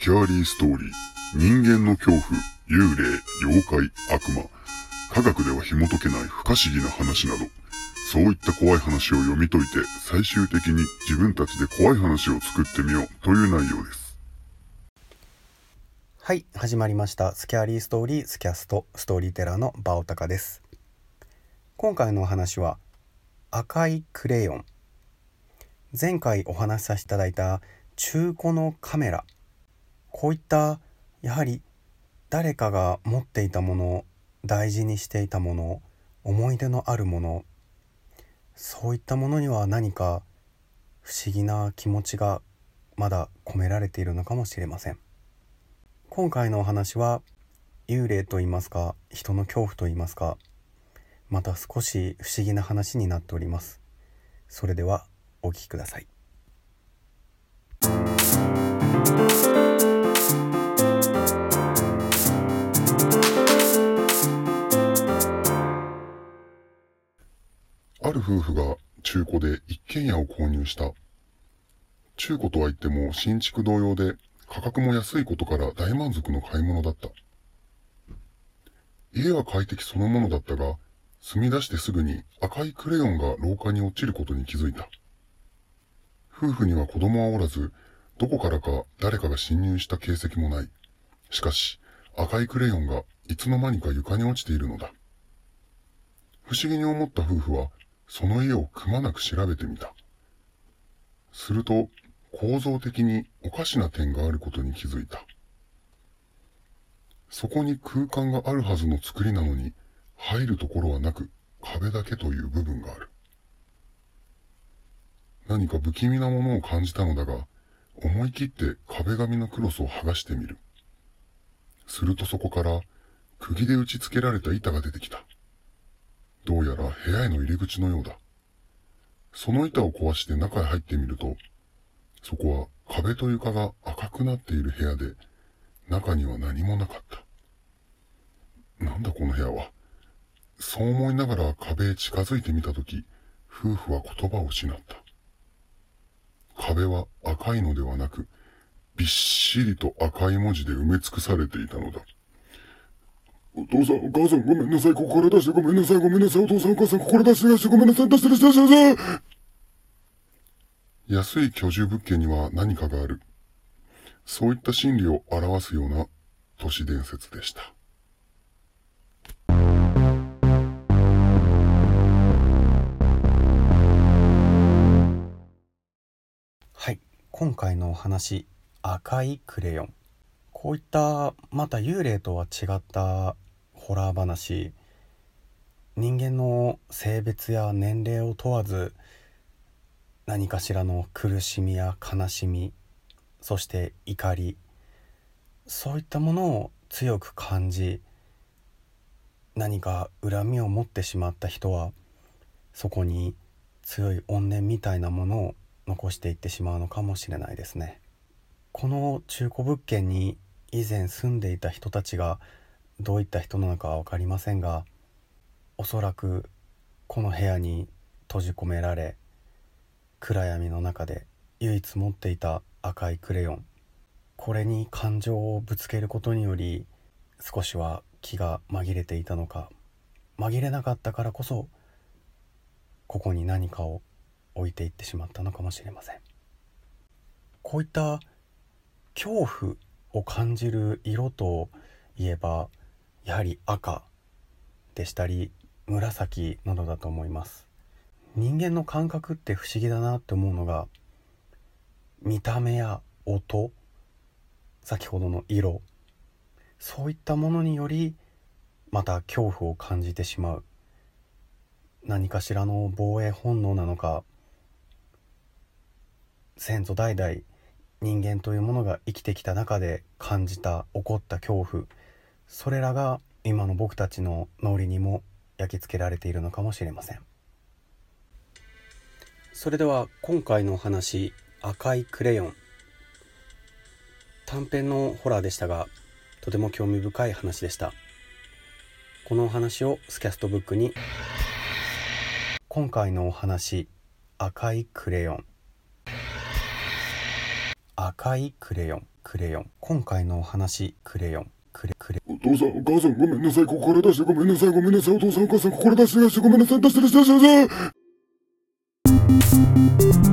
スキャーリーストーリー、人間の恐怖、幽霊、妖怪、悪魔、科学では紐解けない不可思議な話など、そういった怖い話を読み解いて、最終的に自分たちで怖い話を作ってみよう。という内容です。はい。始まりました。スキャーリーストーリースキャスト。ストーリーテラーのバオタカです。今回のお話は赤いクレヨン。前回お話しさせていただいた中古のカメラ。こういったやはり誰かが持っていたもの大事にしていたもの思い出のあるものそういったものには何か不思議な気持ちがまだ込められているのかもしれません。今回のお話は幽霊と言いますか人の恐怖と言いますかまた少し不思議な話になっております。それではお聞きください。夫婦が中古で一軒家を購入した。中古とは言っても新築同様で価格も安いことから大満足の買い物だった。家は快適そのものだったが、住み出してすぐに赤いクレヨンが廊下に落ちることに気づいた。夫婦には子供はおらず、どこからか誰かが侵入した形跡もない。しかし、赤いクレヨンがいつの間にか床に落ちているのだ。不思議に思った夫婦は、その家をくまなく調べてみた。すると、構造的におかしな点があることに気づいた。そこに空間があるはずの作りなのに、入るところはなく、壁だけという部分がある。何か不気味なものを感じたのだが、思い切って壁紙のクロスを剥がしてみる。するとそこから、釘で打ち付けられた板が出てきた。どうやら部屋への入り口のようだ。その板を壊して中へ入ってみると、そこは壁と床が赤くなっている部屋で、中には何もなかった。なんだこの部屋は。そう思いながら壁へ近づいてみたとき、夫婦は言葉を失った。壁は赤いのではなく、びっしりと赤い文字で埋め尽くされていたのだ。お父さん、お母さん、ごめんなさい。ここから出してごめんなさい。ごめんなさい。お父さん、お母さん、ここから出して出してごめんなさい。出して出して出して出して安い居住物件には何かがある。そういった心理を表すような都市伝説でした。はい今回のお話赤いクレヨンこういったまた幽霊とは違ったホラー話人間の性別や年齢を問わず何かしらの苦しみや悲しみそして怒りそういったものを強く感じ何か恨みを持ってしまった人はそこに強い怨念みたいなものを残していってしまうのかもしれないですね。この中古物件に以前住んでいた人たちがどういった人なのかは分かりませんがおそらくこの部屋に閉じ込められ暗闇の中で唯一持っていた赤いクレヨンこれに感情をぶつけることにより少しは気が紛れていたのか紛れなかったからこそここに何かを置いていってしまったのかもしれません。こういった恐怖を感じる色といえばやはり赤でしたり紫などだと思います。人間の感覚って不思議だなって思うのが見た目や音先ほどの色そういったものによりまた恐怖を感じてしまう。何かしらの防衛本能なのか先祖代々人間というものが生きてきた中で感じた起こった恐怖。それらが今の僕たちの脳裏にも焼き付けられているのかもしれません。それでは今回のお話「赤いクレヨン」短編のホラーでしたがとても興味深い話でした。このお話をスキャストブックに。今回のお話「赤いクレヨン」赤いクレヨンクレヨン今回のお話クレヨンクレクレお父さん、お母さん、ごめんなさい。ここから出してごめんなさい。ごめんなさい。お父さん、お母さん、ここから出して出してごめんなさい。出して出して出して出して